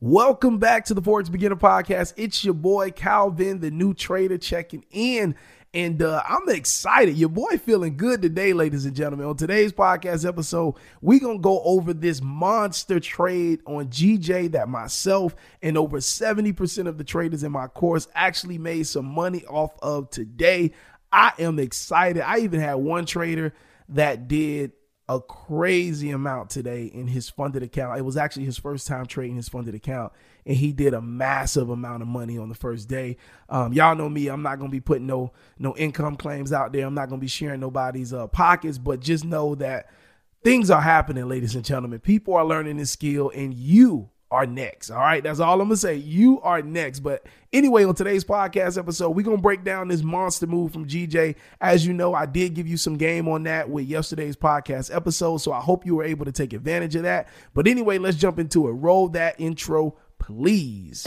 Welcome back to the Forex Beginner Podcast. It's your boy Calvin, the new trader, checking in. And uh, I'm excited. Your boy feeling good today, ladies and gentlemen. On today's podcast episode, we're going to go over this monster trade on GJ that myself and over 70% of the traders in my course actually made some money off of today. I am excited. I even had one trader that did a crazy amount today in his funded account. It was actually his first time trading his funded account, and he did a massive amount of money on the first day. Um, y'all know me; I'm not gonna be putting no no income claims out there. I'm not gonna be sharing nobody's uh, pockets, but just know that things are happening, ladies and gentlemen. People are learning this skill, and you are next. All right. That's all I'm to say. You are next. But anyway, on today's podcast episode, we're to break down this monster move from GJ. As you know, I did give you some game on that with yesterday's podcast episode. So I hope you were able to take advantage of that. But anyway, let's jump into it. Roll that intro please.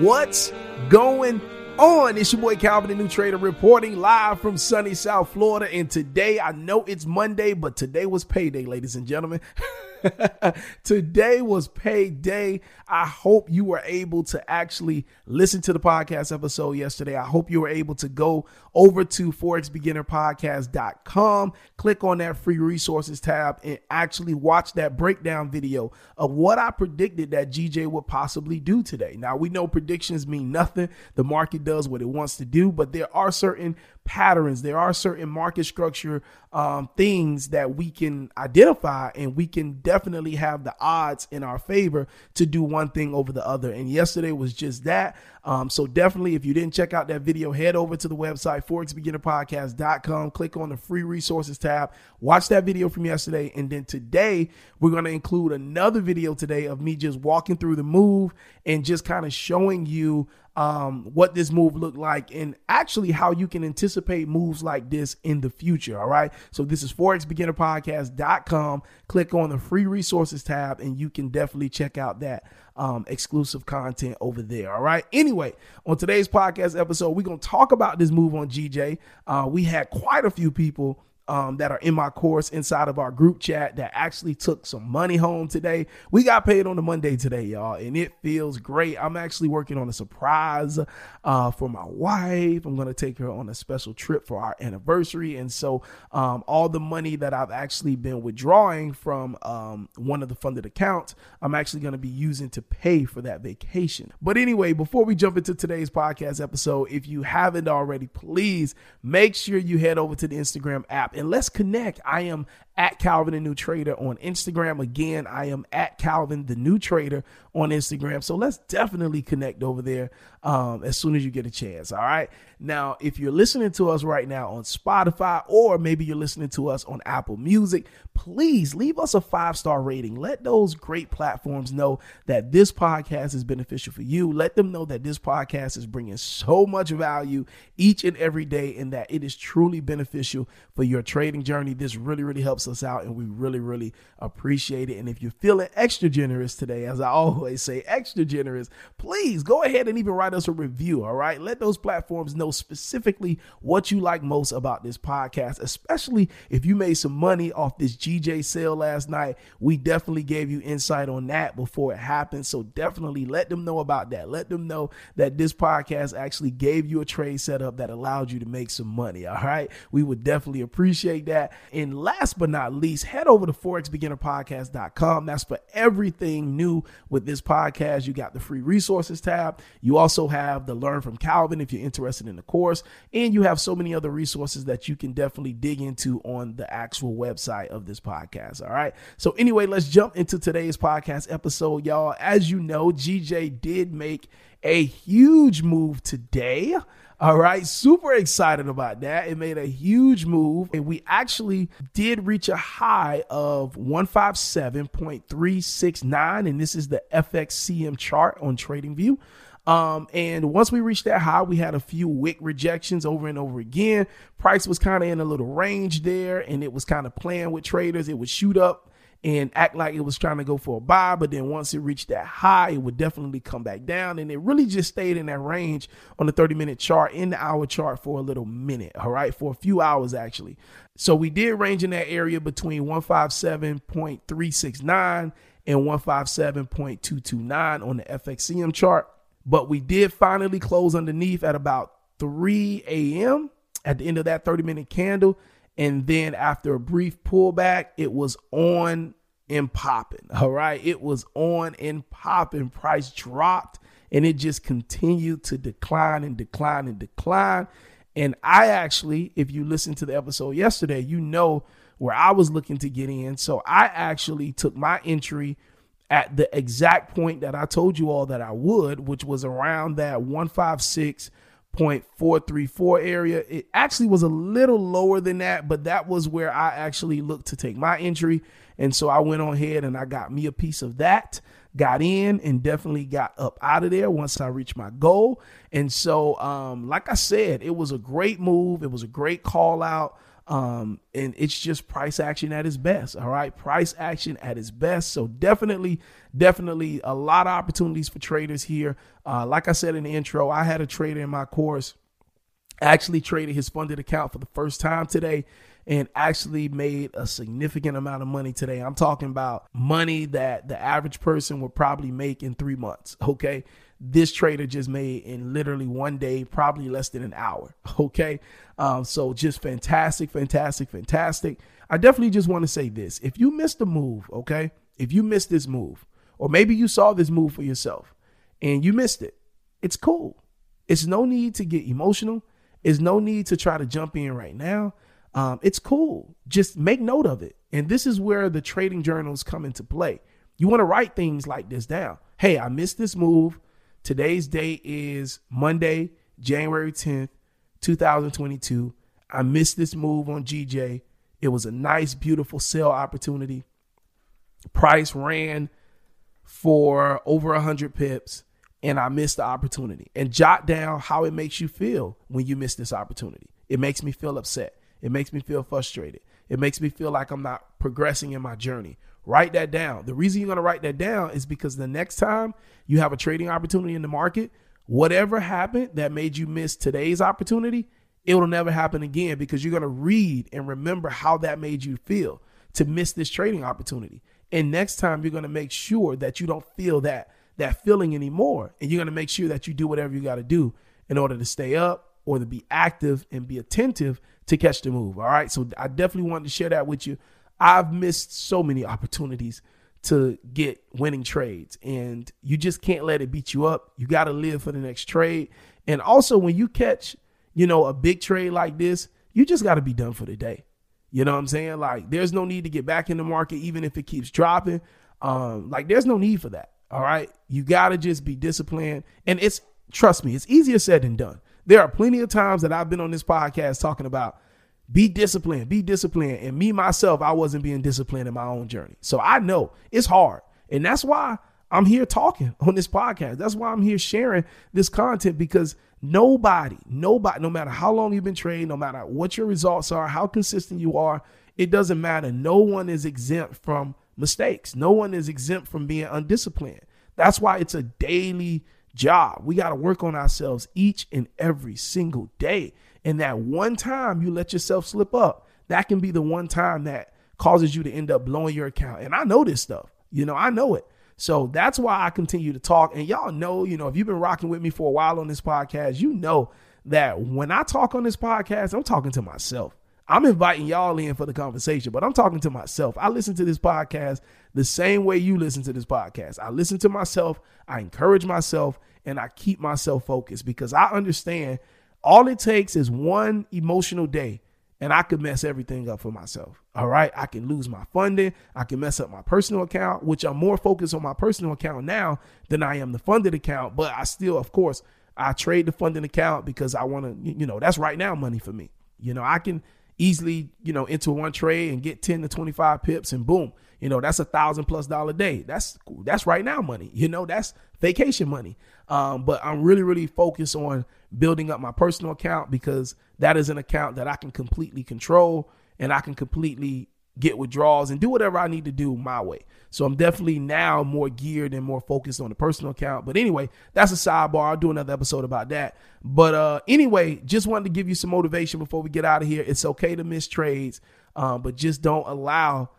What's going on? It's your boy Calvin, the new trader, reporting live from sunny South Florida. And today, I know it's Monday, but today was payday, ladies and gentlemen. Today was payday. I hope you were able to actually listen to the podcast episode yesterday. I hope you were able to go over to forexbeginnerpodcast.com, click on that free resources tab, and actually watch that breakdown video of what I predicted that GJ would possibly do today. Now, we know predictions mean nothing. The market does what it wants to do, but there are certain patterns. There are certain market structure um, things that we can identify, and we can definitely have the odds in our favor to do one thing over the other. And yesterday was just that. Um, so definitely, if you didn't check out that video, head over to the website forexbeginnerpodcast.com. Click on the free resources tab. Watch that video from yesterday, and then today we're going to include another video today of me just walking through the move and just kind of showing you um, what this move looked like and actually how you can anticipate moves like this in the future. All right. So this is forexbeginnerpodcast.com. Click on the free resources tab and you can definitely check out that um, exclusive content over there. All right. Anyway, on today's podcast episode, we're going to talk about this move on GJ. Uh, we had quite a few people um, that are in my course inside of our group chat that actually took some money home today. We got paid on the Monday today, y'all, and it feels great. I'm actually working on a surprise uh, for my wife. I'm going to take her on a special trip for our anniversary. And so, um, all the money that I've actually been withdrawing from um, one of the funded accounts, I'm actually going to be using to pay for that vacation. But anyway, before we jump into today's podcast episode, if you haven't already, please make sure you head over to the Instagram app and let's connect. I am at Calvin the New Trader on Instagram. Again, I am at Calvin the New Trader on Instagram. So let's definitely connect over there um, as soon as you get a chance. All right. Now, if you're listening to us right now on Spotify or maybe you're listening to us on Apple Music, please leave us a five star rating. Let those great platforms know that this podcast is beneficial for you. Let them know that this podcast is bringing so much value each and every day and that it is truly beneficial for your trading journey. This really, really helps us out, and we really, really appreciate it. And if you're feeling extra generous today, as I always say, extra generous, please go ahead and even write us a review. All right. Let those platforms know specifically what you like most about this podcast, especially if you made some money off this GJ sale last night. We definitely gave you insight on that before it happened. So definitely let them know about that. Let them know that this podcast actually gave you a trade setup that allowed you to make some money. All right. We would definitely appreciate that. And last but not least, head over to forexbeginnerpodcast.com. That's for everything new with this podcast. You got the free resources tab. You also have the learn from Calvin if you're interested in the course. And you have so many other resources that you can definitely dig into on the actual website of this podcast. All right. So, anyway, let's jump into today's podcast episode, y'all. As you know, GJ did make a huge move today. All right, super excited about that. It made a huge move, and we actually did reach a high of 157.369, and this is the FXCM chart on TradingView. Um, and once we reached that high, we had a few wick rejections over and over again. Price was kind of in a little range there, and it was kind of playing with traders. It would shoot up and act like it was trying to go for a buy, but then once it reached that high, it would definitely come back down. And it really just stayed in that range on the 30 minute chart, in the hour chart for a little minute, all right, for a few hours actually. So we did range in that area between 157.369 and 157.229 on the FXCM chart. But we did finally close underneath at about 3 a.m. at the end of that 30 minute candle. And then after a brief pullback, it was on and popping. All right. It was on and popping. Price dropped and it just continued to decline and decline and decline. And I actually, if you listen to the episode yesterday, you know where I was looking to get in. So I actually took my entry at the exact point that I told you all that I would, which was around that 156 0.434 area. It actually was a little lower than that, but that was where I actually looked to take my entry. And so I went on ahead and I got me a piece of that, got in and definitely got up out of there once I reached my goal. And so, um, like I said, it was a great move. It was a great call out. Um, and it's just price action at its best. All right. Price action at its best. So definitely, definitely a lot of opportunities for traders here. Uh, like I said in the intro, I had a trader in my course actually traded his funded account for the first time today and actually made a significant amount of money today. I'm talking about money that the average person would probably make in three months. Okay this trader just made in literally one day, probably less than an hour. Okay. Um, so just fantastic, fantastic, fantastic. I definitely just want to say this. If you missed a move, okay, if you missed this move, or maybe you saw this move for yourself and you missed it, it's cool. It's no need to get emotional. It's no need to try to jump in right now. Um, it's cool. Just make note of it. And this is where the trading journals come into play. You want to write things like this down. Hey, I missed this move. Today's date is Monday, January 10th, 2022. I missed this move on GJ. It was a nice, beautiful sell opportunity. Price ran for over 100 pips, and I missed the opportunity. And jot down how it makes you feel when you miss this opportunity. It makes me feel upset. It makes me feel frustrated. It makes me feel like I'm not progressing in my journey. Write that down. The reason you're going to write that down is because the next time you have a trading opportunity in the market, whatever happened that made you miss today's opportunity, it will never happen again because you're going to read and remember how that made you feel to miss this trading opportunity. And next time you're going to make sure that you don't feel that that feeling anymore and you're going to make sure that you do whatever you got to do in order to stay up or to be active and be attentive to catch the move. All right? So I definitely wanted to share that with you. I've missed so many opportunities to get winning trades, and you just can't let it beat you up. You got to live for the next trade. And also, when you catch, you know, a big trade like this, you just got to be done for the day. You know what I'm saying? Like, there's no need to get back in the market, even if it keeps dropping. Um, like, there's no need for that. All right. You got to just be disciplined. And it's, trust me, it's easier said than done. There are plenty of times that I've been on this podcast talking about be disciplined, be disciplined. And me, myself, I wasn't being disciplined in my own journey. So I know it's hard. And that's why I'm here talking on this podcast. That's why I'm here sharing this content because nobody, nobody, no matter how long you've been trained, no matter what your results are, how consistent you are, it doesn't matter. No one is exempt from mistakes. No one is exempt from being undisciplined. That's why it's a daily job. We got to work on ourselves each and every single day. And that one time you let yourself slip up, that can be the one time that causes you to end up blowing your account. And I know this stuff. You know, I know it. So that's why I continue to talk. And y'all know, you know, if you've been rocking with me for a while on this podcast, you know that when I talk on this podcast, I'm talking to myself. I'm inviting y'all in for the conversation, but I'm talking to myself. I listen to this podcast the same way you listen to this podcast. I listen to myself, I encourage myself, and I keep myself focused because I understand all it takes is one emotional day and I could mess everything up for myself. All right. I can lose my funding. I can mess up my personal account, which I'm more focused on my personal account now than I am the funded account. But I still, of course, I trade the funding account because I want to, you know, that's right now money for me. You know, I can easily, you know, into one trade and get 10 to 25 pips and boom, you know, that's a thousand plus dollar day. That's that's right now money. You know, that's vacation money. Um, but I'm really, really focused on building up my personal account because that is an account that I can completely control and I can completely get withdrawals and do whatever I need to do my way. So I'm definitely now more geared and more focused on the personal account. But anyway, that's a sidebar. I'll do another episode about that. But uh, anyway, just wanted to give you some motivation before we get out of here. It's okay to miss trades, um, but just don't allow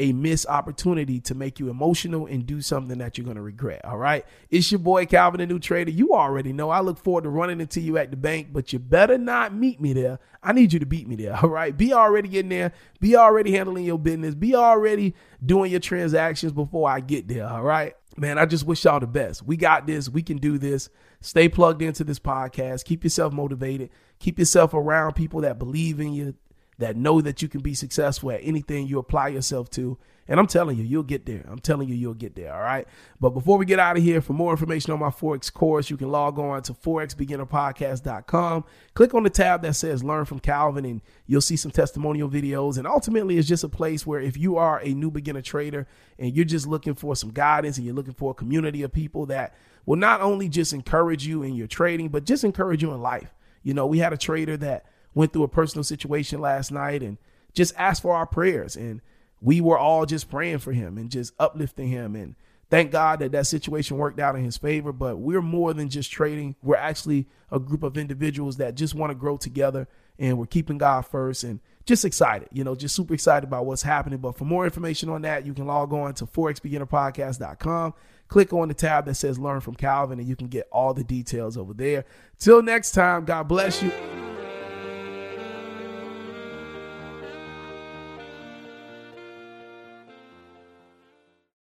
a missed opportunity to make you emotional and do something that you're going to regret. All right. It's your boy Calvin, the new trader. You already know I look forward to running into you at the bank, but you better not meet me there. I need you to beat me there. All right. Be already in there. Be already handling your business. Be already doing your transactions before I get there. All right. Man, I just wish y'all the best. We got this. We can do this. Stay plugged into this podcast. Keep yourself motivated. Keep yourself around people that believe in you, that know that you can be successful at anything you apply yourself to. And I'm telling you, you'll get there. I'm telling you, you'll get there. All right. But before we get out of here, for more information on my Forex course, you can log on to forexbeginnerpodcast.com. Click on the tab that says Learn from Calvin, and you'll see some testimonial videos. And ultimately, it's just a place where if you are a new beginner trader and you're just looking for some guidance and you're looking for a community of people that will not only just encourage you in your trading, but just encourage you in life. You know, we had a trader that went through a personal situation last night and just asked for our prayers. And we were all just praying for him and just uplifting him. And thank God that that situation worked out in his favor. But we're more than just trading. We're actually a group of individuals that just want to grow together and we're keeping God first and just excited, you know, just super excited about what's happening. But for more information on that, you can log on to forexbeginnerpodcast.com. Click on the tab that says Learn from Calvin and you can get all the details over there. Till next time, God bless you.